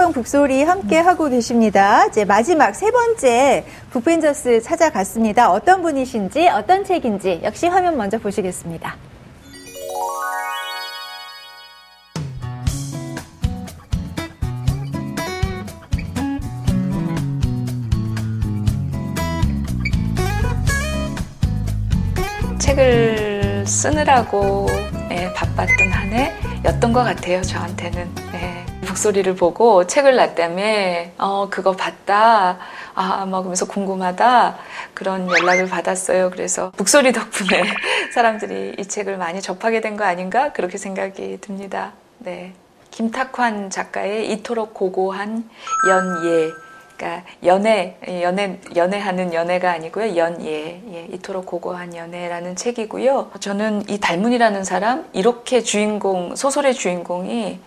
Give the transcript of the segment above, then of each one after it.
책방 북소리 함께 하고 계십니다. 이제 마지막 세 번째 북벤저스 찾아갔습니다. 어떤 분이신지 어떤 책인지 역시 화면 먼저 보시겠습니다. 책을 쓰느라고 예, 바빴던 한 해였던 것 같아요, 저한테는. 예. 북소리를 보고 책을 놨다며, 어, 그거 봤다. 아, 뭐, 그러면서 궁금하다. 그런 연락을 받았어요. 그래서 북소리 덕분에 사람들이 이 책을 많이 접하게 된 거 아닌가? 그렇게 생각이 듭니다. 네. 김탁환 작가의 이토록 고고한 연예. 그러니까 연애, 연애, 연애하는 연애가 아니고요. 연예, 예, 이토록 고고한 연애라는 책이고요. 저는 이 달문이라는 사람, 이렇게 주인공, 소설의 주인공이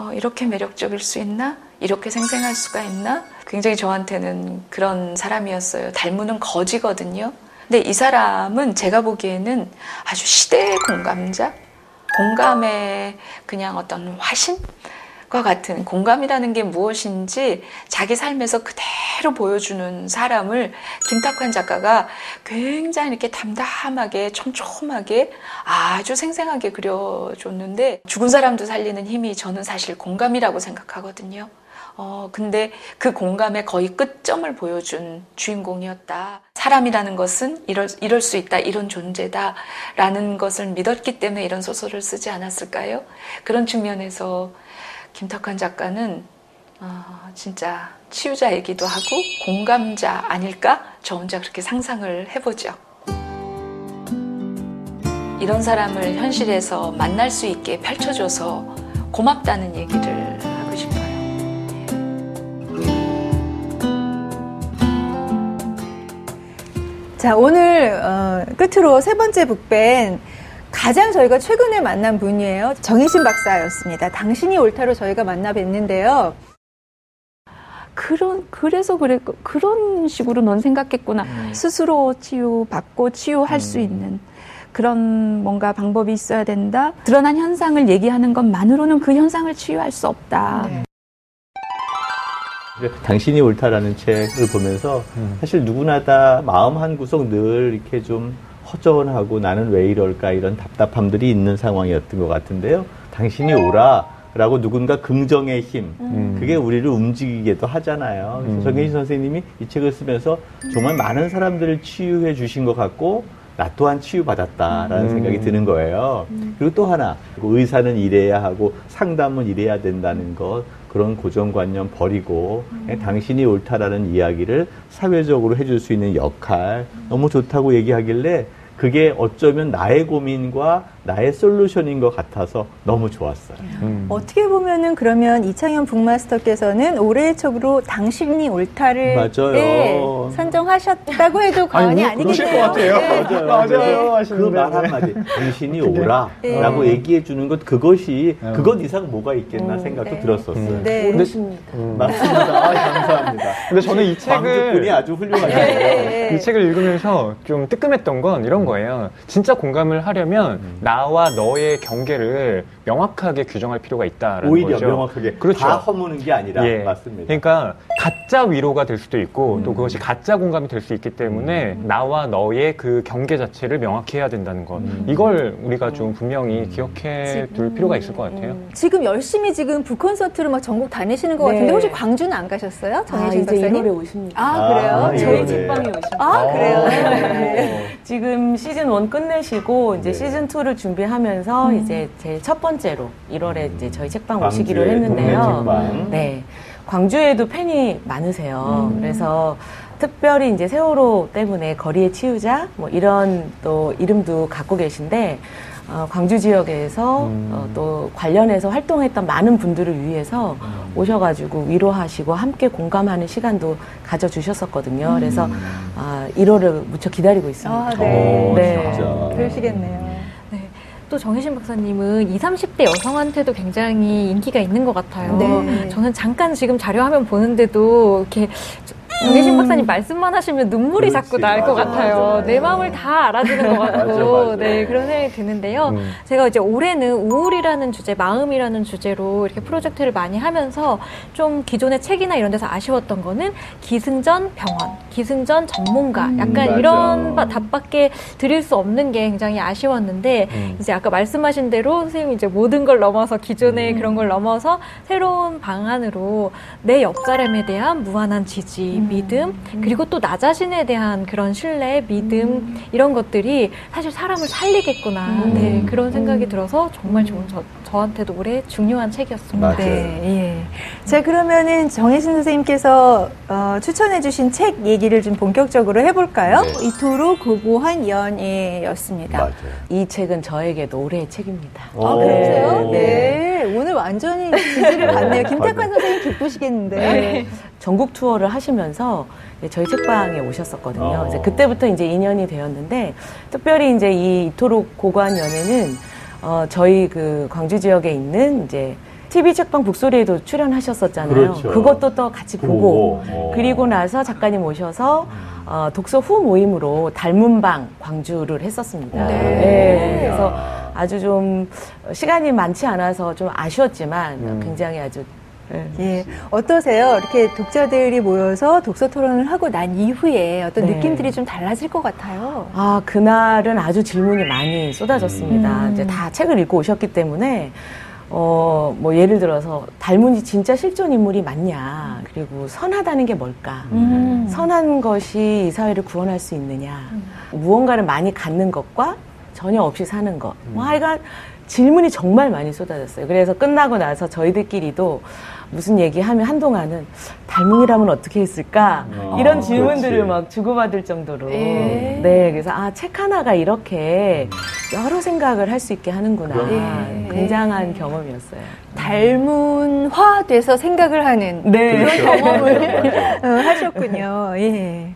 어, 이렇게 매력적일 수 있나? 이렇게 생생할 수가 있나? 굉장히 저한테는 그런 사람이었어요. 달문은 거지거든요. 근데 이 사람은 제가 보기에는 아주 시대의 공감자? 공감의 그냥 어떤 화신? 과 같은 공감이라는 게 무엇인지 자기 삶에서 그대로 보여주는 사람을 김탁환 작가가 굉장히 이렇게 담담하게 촘촘하게 아주 생생하게 그려줬는데 죽은 사람도 살리는 힘이 저는 사실 공감이라고 생각하거든요. 어, 근데 그 공감의 거의 끝점을 보여준 주인공이었다. 사람이라는 것은 이럴, 이럴 수 있다, 이런 존재다, 라는 것을 믿었기 때문에 이런 소설을 쓰지 않았을까요? 그런 측면에서 김탁환 작가는 어, 진짜 치유자이기도 하고 공감자 아닐까? 저 혼자 그렇게 상상을 해보죠. 이런 사람을 현실에서 만날 수 있게 펼쳐줘서 고맙다는 얘기를 하고 싶어요. 자, 오늘 어, 끝으로 세 번째 북밴 가장 저희가 최근에 만난 분이에요. 정희신 박사였습니다. 당신이 옳다로 저희가 만나 뵀는데요. 그런 그래서 그래 그런 식으로 넌 생각했구나. 음. 스스로 치유 받고 치유할 음. 수 있는 그런 뭔가 방법이 있어야 된다. 드러난 현상을 얘기하는 것만으로는 그 현상을 치유할 수 없다. 네. 당신이 옳다라는 책을 보면서 음. 사실 누구나 다 마음 한 구석 늘 이렇게 좀 허전하고 나는 왜 이럴까 이런 답답함들이 있는 상황이었던 것 같은데요. 당신이 오라. 라고 누군가 긍정의 힘, 음. 그게 우리를 움직이게도 하잖아요. 그래서 음. 정혜진 선생님이 이 책을 쓰면서 정말 많은 사람들을 치유해 주신 것 같고, 나 또한 치유받았다라는 음. 생각이 드는 거예요. 음. 그리고 또 하나, 의사는 이래야 하고 상담은 이래야 된다는 것, 그런 고정관념 버리고 음. 당신이 옳다라는 이야기를 사회적으로 해줄 수 있는 역할 너무 좋다고 얘기하길래 그게 어쩌면 나의 고민과 나의 솔루션인 것 같아서 너무 좋았어요. 음. 어떻게 보면은 그러면 이창현 북마스터께서는 올해의 책으로 당신이 옳다를 네, 선정하셨다고 해도 과언이 아니, 뭐 아니겠네요. 것 같아요. 네. 맞아요. 맞아요. 그말 한마디, 당신이 오라라고 네. 얘기해 주는 것 그것이 네. 그것 이상 뭐가 있겠나 음, 생각도 네. 들었었어요. 음. 네. 근데, 음. 맞습니다. 아, 감사합니다. 근데 저는 이 책을 분이 아주 훌륭하시네요. 이 책을 읽으면서 좀 뜨끔했던 건 이런 거예요. 진짜 공감을 하려면 음. 나와 너의 경계를 명확하게 규정할 필요가 있다라는 오히려 거죠. 명확하게 그렇죠. 다 허무는 게 아니라 예. 맞습니다. 그러니까 가짜 위로가 될 수도 있고 음. 또 그것이 가짜 공감이 될 수 있기 때문에 음. 나와 너의 그 경계 자체를 명확히 해야 된다는 것 음. 이걸 우리가 좀 분명히 음. 기억해 둘 필요가 있을 것 같아요. 음. 지금 열심히 지금 북콘서트를 막 전국 다니시는 것 네. 같은데 혹시 광주는 안 가셨어요? 정혜진 아, 박사님? 1월에 오십니다. 아, 그래요? 아, 저희 책방에 오십니다. 아, 그래요? 네. 지금 시즌 1 끝내시고 이제 네. 시즌 2를 준비하면서 음. 이제 제일 첫 번째로 1월에 이제 저희 책방 오시기로 했는데요. 네. 광주에도 팬이 많으세요. 음. 그래서 특별히 이제 세월호 때문에 거리의 치유자 뭐 이런 또 이름도 갖고 계신데 어, 광주 지역에서 음. 어, 또 관련해서 활동했던 많은 분들을 위해서 음. 오셔가지고 위로하시고 함께 공감하는 시간도 가져주셨었거든요. 음. 그래서 아, 1월을 무척 기다리고 있습니다. 아, 네. 오, 네. 그러시겠네요. 또 정혜신 박사님은 20, 30대 여성한테도 굉장히 인기가 있는 것 같아요. 네. 저는 잠깐 지금 자료화면 보는데도 이렇게 정혜신 박사님 말씀만 하시면 눈물이 자꾸 날 것 같아요. 맞아. 내 마음을 다 알아주는 것 같고, 네 그런 생각이 드는데요. 음. 제가 이제 올해는 우울이라는 주제, 마음이라는 주제로 이렇게 프로젝트를 많이 하면서 좀 기존의 책이나 이런 데서 아쉬웠던 거는 기승전 병원, 기승전 전문가, 음. 약간 음, 이런 답밖에 드릴 수 없는 게 굉장히 아쉬웠는데 음. 이제 아까 말씀하신 대로 선생님이 이제 모든 걸 넘어서 기존의 음. 그런 걸 넘어서 새로운 방안으로 내 옆 사람에 대한 무한한 지지, 음. 믿음, 그리고 또 나 자신에 대한 그런 신뢰, 믿음 음. 이런 것들이 사실 사람을 살리겠구나. 음. 네, 그런 생각이 들어서 정말 좋은 저, 저한테도 올해 중요한 책이었습니다. 맞아요. 네, 예. 자, 그러면은 정혜신 선생님께서 어, 추천해주신 책 얘기를 좀 본격적으로 해볼까요? 네. 이토록 고고한 연애였습니다. 맞아요. 이 책은 저에게도 올해의 책입니다. 아, 그러세요? 네. 네. 오늘 완전히 지지를 받네요. 김탁관 선생님 기쁘시겠는데. 네. 전국 투어를 하시면서 저희 책방에 오셨었거든요. 어. 이제 그때부터 이제 인연이 되었는데 특별히 이제 이 이토록 고고한 연애는 어, 저희 그 광주 지역에 있는 이제 TV 책방 북소리에도 출연하셨었잖아요. 그렇죠. 그것도 또 같이 보고, 보고. 그리고 나서 작가님 오셔서 어, 독서 후 모임으로 닮은방 광주를 했었습니다. 네. 네. 그래서 아주 좀 시간이 많지 않아서 좀 아쉬웠지만 음. 굉장히 아주 네. 예. 어떠세요? 이렇게 독자들이 모여서 독서 토론을 하고 난 이후에 어떤 네. 느낌들이 좀 달라질 것 같아요. 아, 그날은 아주 질문이 많이 쏟아졌습니다. 음. 이제 다 책을 읽고 오셨기 때문에 어, 뭐, 예를 들어서, 닮은이 진짜 실존 인물이 맞냐. 그리고 선하다는 게 뭘까. 음. 선한 것이 이 사회를 구원할 수 있느냐. 음. 무언가를 많이 갖는 것과 전혀 없이 사는 것. 뭐, 하여간 질문이 정말 많이 쏟아졌어요. 그래서 끝나고 나서 저희들끼리도 무슨 얘기하면 한동안은 닮은이라면 어떻게 했을까 아, 이런 질문들을 그렇지. 막 주고받을 정도로 에. 예. 네 그래서 아 책 하나가 이렇게 여러 생각을 할 수 있게 하는구나 에. 예. 굉장한 경험이었어요. 닮은화돼서 생각을 하는 네. 그런 경험을 어, 하셨군요. 예.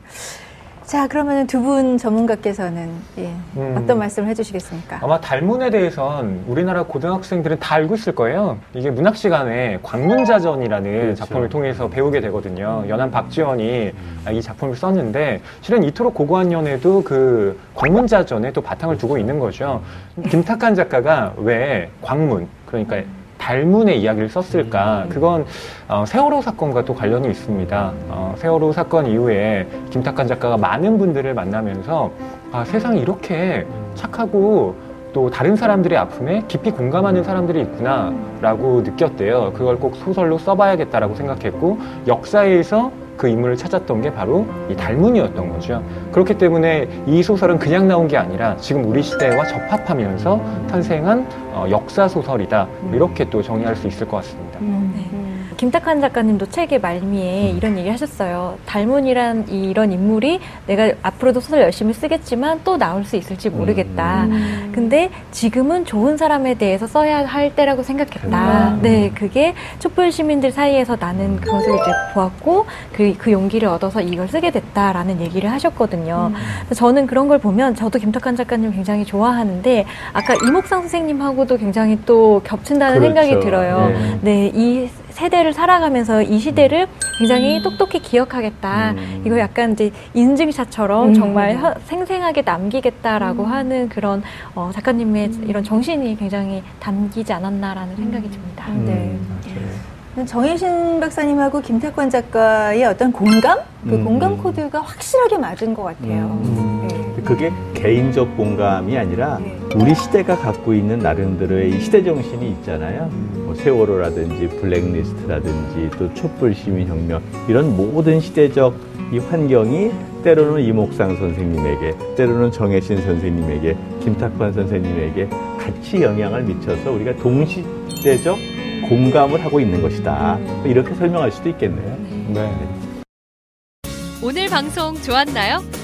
자, 그러면 두 분 전문가께서는 예, 음. 어떤 말씀을 해주시겠습니까? 아마 달문에 대해선 우리나라 고등학생들은 다 알고 있을 거예요. 이게 문학 시간에 광문자전이라는 그렇죠. 작품을 통해서 배우게 되거든요. 음. 연한 박지원이 이 작품을 썼는데 실은 이토록 고고한 연애도 그 광문자전에 또 바탕을 두고 있는 거죠. 김탁한 작가가 왜 광문 그러니까 달문의 이야기를 썼을까? 음. 그건 어, 세월호 사건과 또 관련이 있습니다. 어, 세월호 사건 이후에 김탁한 작가가 많은 분들을 만나면서 아, 세상이 이렇게 착하고 또 다른 사람들의 아픔에 깊이 공감하는 사람들이 있구나라고 느꼈대요. 그걸 꼭 소설로 써봐야겠다라고 생각했고 역사에서 그 인물을 찾았던 게 바로 이 달문이었던 거죠. 그렇기 때문에 이 소설은 그냥 나온 게 아니라 지금 우리 시대와 접합하면서 탄생한 어, 역사 소설이다. 이렇게 또 정의할 수 있을 것 같습니다. 음, 네. 김탁한 작가님도 책의 말미에 음. 이런 얘기 하셨어요. 달문이란 이런 인물이 내가 앞으로도 소설 열심히 쓰겠지만 또 나올 수 있을지 모르겠다. 음. 근데 지금은 좋은 사람에 대해서 써야 할 때라고 생각했다. 음. 네, 그게 촛불 시민들 사이에서 나는 그것을 이제 보았고 그, 그 용기를 얻어서 이걸 쓰게 됐다라는 얘기를 하셨거든요. 음. 저는 그런 걸 보면 저도 김탁한 작가님 굉장히 좋아하는데 아까 이목상 선생님하고도 굉장히 또 겹친다는 그렇죠. 생각이 들어요. 네, 네 이 세대를 살아가면서 이 시대를 굉장히 음. 똑똑히 기억하겠다. 음. 이거 약간 이제 인증샷처럼 음. 정말 혀, 생생하게 남기겠다라고 음. 하는 그런 어, 작가님의 음. 이런 정신이 굉장히 담기지 않았나라는 생각이 듭니다. 네. 정혜신 박사님하고 김태권 작가의 어떤 공감? 그 음. 공감 코드가 확실하게 맞은 것 같아요. 음. 네. 그게 개인적 공감이 아니라 네. 우리 시대가 갖고 있는 나름대로의 이 시대 정신이 있잖아요. 뭐 세월호라든지 블랙리스트라든지 또 촛불 시민혁명 이런 모든 시대적 이 환경이 때로는 이목상 선생님에게, 때로는 정혜신 선생님에게, 김탁환 선생님에게 같이 영향을 미쳐서 우리가 동시대적 공감을 하고 있는 것이다. 이렇게 설명할 수도 있겠네요. 네. 오늘 방송 좋았나요?